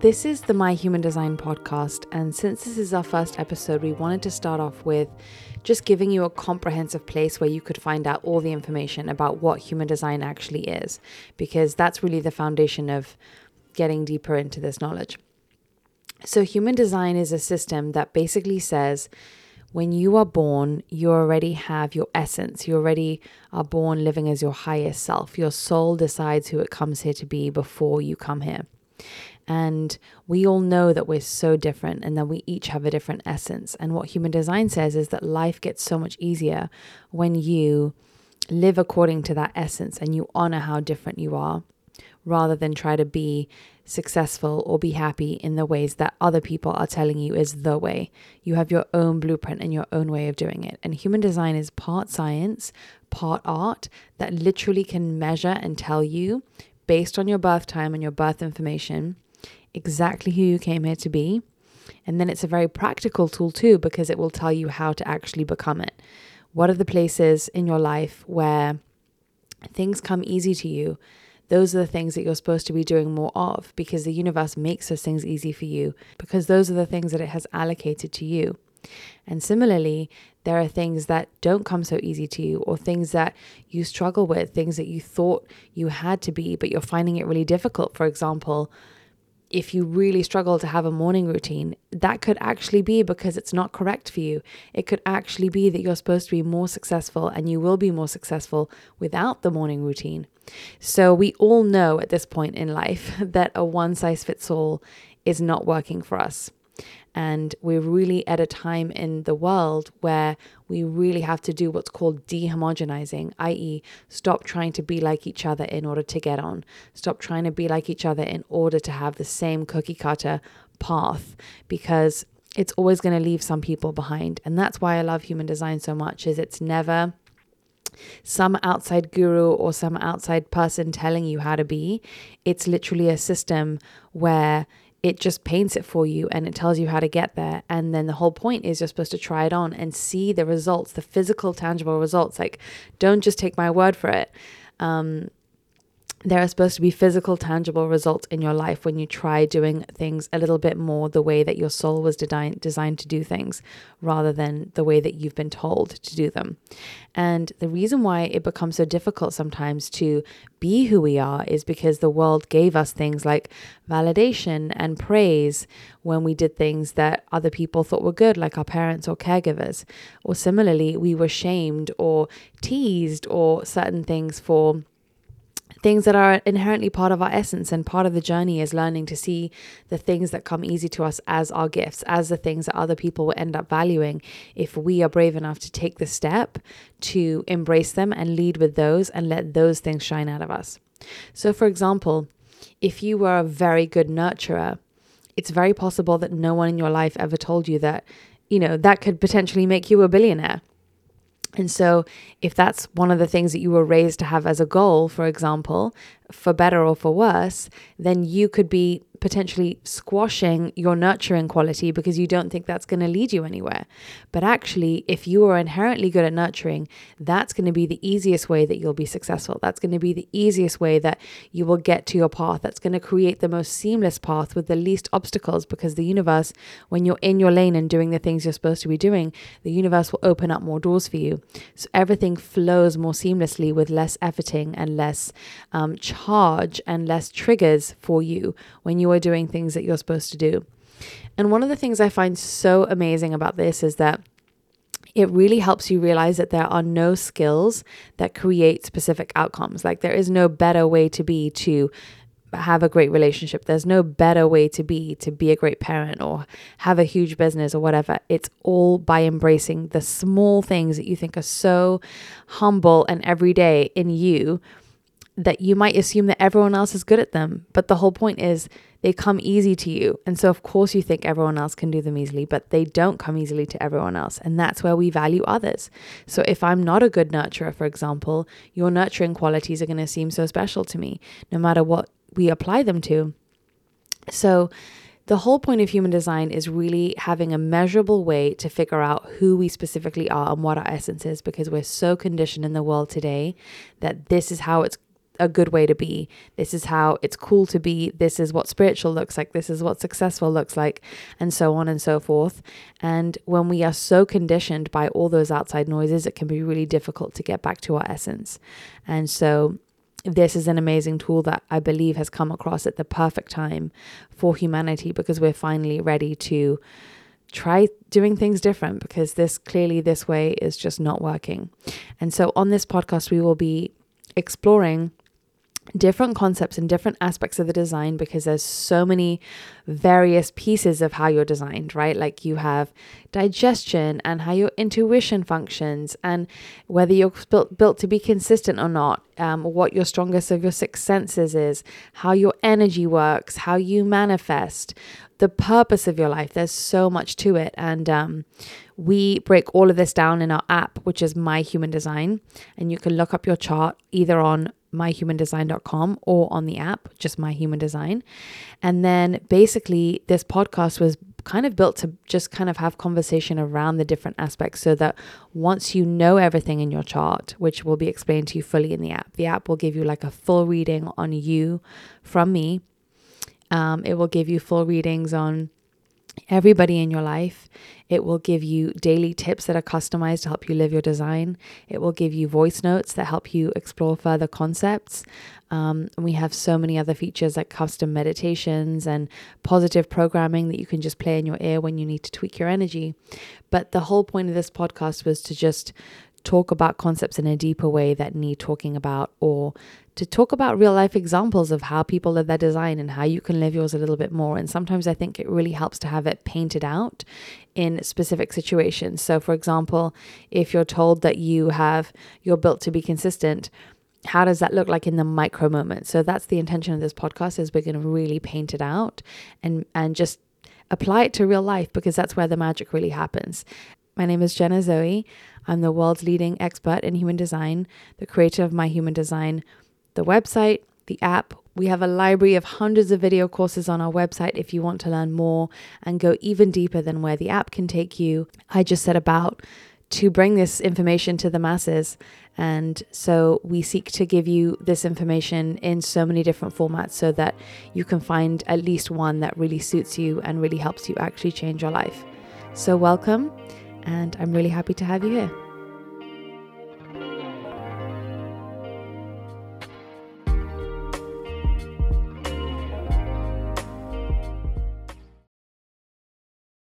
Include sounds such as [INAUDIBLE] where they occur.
This is the My Human Design podcast, and since this is our first episode, we wanted to start off with just giving you a comprehensive place where you could find out all the information about what human design actually is, because that's really the foundation of getting deeper into this knowledge. So, human design is a system that basically says when you are born, you already have your essence. You already are born living as your highest self. Your soul decides who it comes here to be before you come here. And we all know that we're so different and that we each have a different essence. And what human design says is that life gets so much easier when you live according to that essence and you honor how different you are rather than try to be successful or be happy in the ways that other people are telling you is the way. You have your own blueprint and your own way of doing it. And human design is part science, part art that literally can measure and tell you based on your birth time and your birth information exactly who you came here to be. And then it's a very practical tool too, because it will tell you how to actually become it. What are the places in your life where things come easy to you? Those are the things that you're supposed to be doing more of because the universe makes those things easy for you, because those are the things that it has allocated to you. And similarly, there are things that don't come so easy to you, or things that you struggle with, things that you thought you had to be, but you're finding it really difficult. For example, if you really struggle to have a morning routine, that could actually be because it's not correct for you. It could actually be that you're supposed to be more successful and you will be more successful without the morning routine. So, we all know at this point in life [LAUGHS] that a one size fits all is not working for us. And we're really at a time in the world where we really have to do what's called dehomogenizing, i.e., stop trying to be like each other in order to get on. Stop trying to be like each other in order to have the same cookie cutter path because it's always going to leave some people behind. And that's why I love human design so much is it's never some outside guru or some outside person telling you how to be. It's literally a system where it just paints it for you and it tells you how to get there. And then the whole point is you're supposed to try it on and see the results, the physical, tangible results. Like, don't just take my word for it. Um, there are supposed to be physical, tangible results in your life when you try doing things a little bit more the way that your soul was de- designed to do things rather than the way that you've been told to do them. And the reason why it becomes so difficult sometimes to be who we are is because the world gave us things like validation and praise when we did things that other people thought were good, like our parents or caregivers. Or similarly, we were shamed or teased or certain things for things that are inherently part of our essence and part of the journey is learning to see the things that come easy to us as our gifts, as the things that other people will end up valuing if we are brave enough to take the step to embrace them and lead with those and let those things shine out of us. So, for example, if you were a very good nurturer, it's very possible that no one in your life ever told you that, you know, that could potentially make you a billionaire. And so, if that's one of the things that you were raised to have as a goal, for example, for better or for worse, then you could be potentially squashing your nurturing quality because you don't think that's going to lead you anywhere. But actually, if you are inherently good at nurturing, that's going to be the easiest way that you'll be successful. That's going to be the easiest way that you will get to your path. That's going to create the most seamless path with the least obstacles because the universe, when you're in your lane and doing the things you're supposed to be doing, the universe will open up more doors for you. So everything flows more seamlessly with less efforting and less um, charge and less triggers for you when you are doing things that you're supposed to do. And one of the things I find so amazing about this is that it really helps you realize that there are no skills that create specific outcomes. Like there is no better way to be to have a great relationship. There's no better way to be to be a great parent or have a huge business or whatever. It's all by embracing the small things that you think are so humble and everyday in you that you might assume that everyone else is good at them. But the whole point is they come easy to you. And so, of course, you think everyone else can do them easily, but they don't come easily to everyone else. And that's where we value others. So, if I'm not a good nurturer, for example, your nurturing qualities are going to seem so special to me, no matter what we apply them to. So, the whole point of human design is really having a measurable way to figure out who we specifically are and what our essence is because we're so conditioned in the world today that this is how it's a good way to be. This is how it's cool to be. This is what spiritual looks like. This is what successful looks like, and so on and so forth. And when we are so conditioned by all those outside noises, it can be really difficult to get back to our essence. And so, this is an amazing tool that I believe has come across at the perfect time for humanity because we're finally ready to try doing things different because this clearly this way is just not working. And so on this podcast we will be exploring different concepts and different aspects of the design because there's so many various pieces of how you're designed, right? Like you have digestion and how your intuition functions and whether you're built, built to be consistent or not, um, what your strongest of your six senses is, how your energy works, how you manifest, the purpose of your life. There's so much to it. And um, we break all of this down in our app, which is My Human Design. And you can look up your chart either on myhumandesign.com or on the app, just My Human Design. And then basically, this podcast was kind of built to just kind of have conversation around the different aspects so that once you know everything in your chart, which will be explained to you fully in the app, the app will give you like a full reading on you from me um, it will give you full readings on everybody in your life. It will give you daily tips that are customized to help you live your design. It will give you voice notes that help you explore further concepts. Um, and we have so many other features like custom meditations and positive programming that you can just play in your ear when you need to tweak your energy. But the whole point of this podcast was to just talk about concepts in a deeper way that need talking about or to talk about real life examples of how people live their design and how you can live yours a little bit more. And sometimes I think it really helps to have it painted out in specific situations. So, for example, if you're told that you have, you're built to be consistent, how does that look like in the micro moment? So that's the intention of this podcast is we're going to really paint it out and and just apply it to real life because that's where the magic really happens. My name is Jenna Zoe. I'm the world's leading expert in human design, the creator of My Human Design, the website, the app. We have a library of hundreds of video courses on our website if you want to learn more and go even deeper than where the app can take you. I just set about to bring this information to the masses. And so we seek to give you this information in so many different formats so that you can find at least one that really suits you and really helps you actually change your life. So, welcome and I'm really happy to have you here.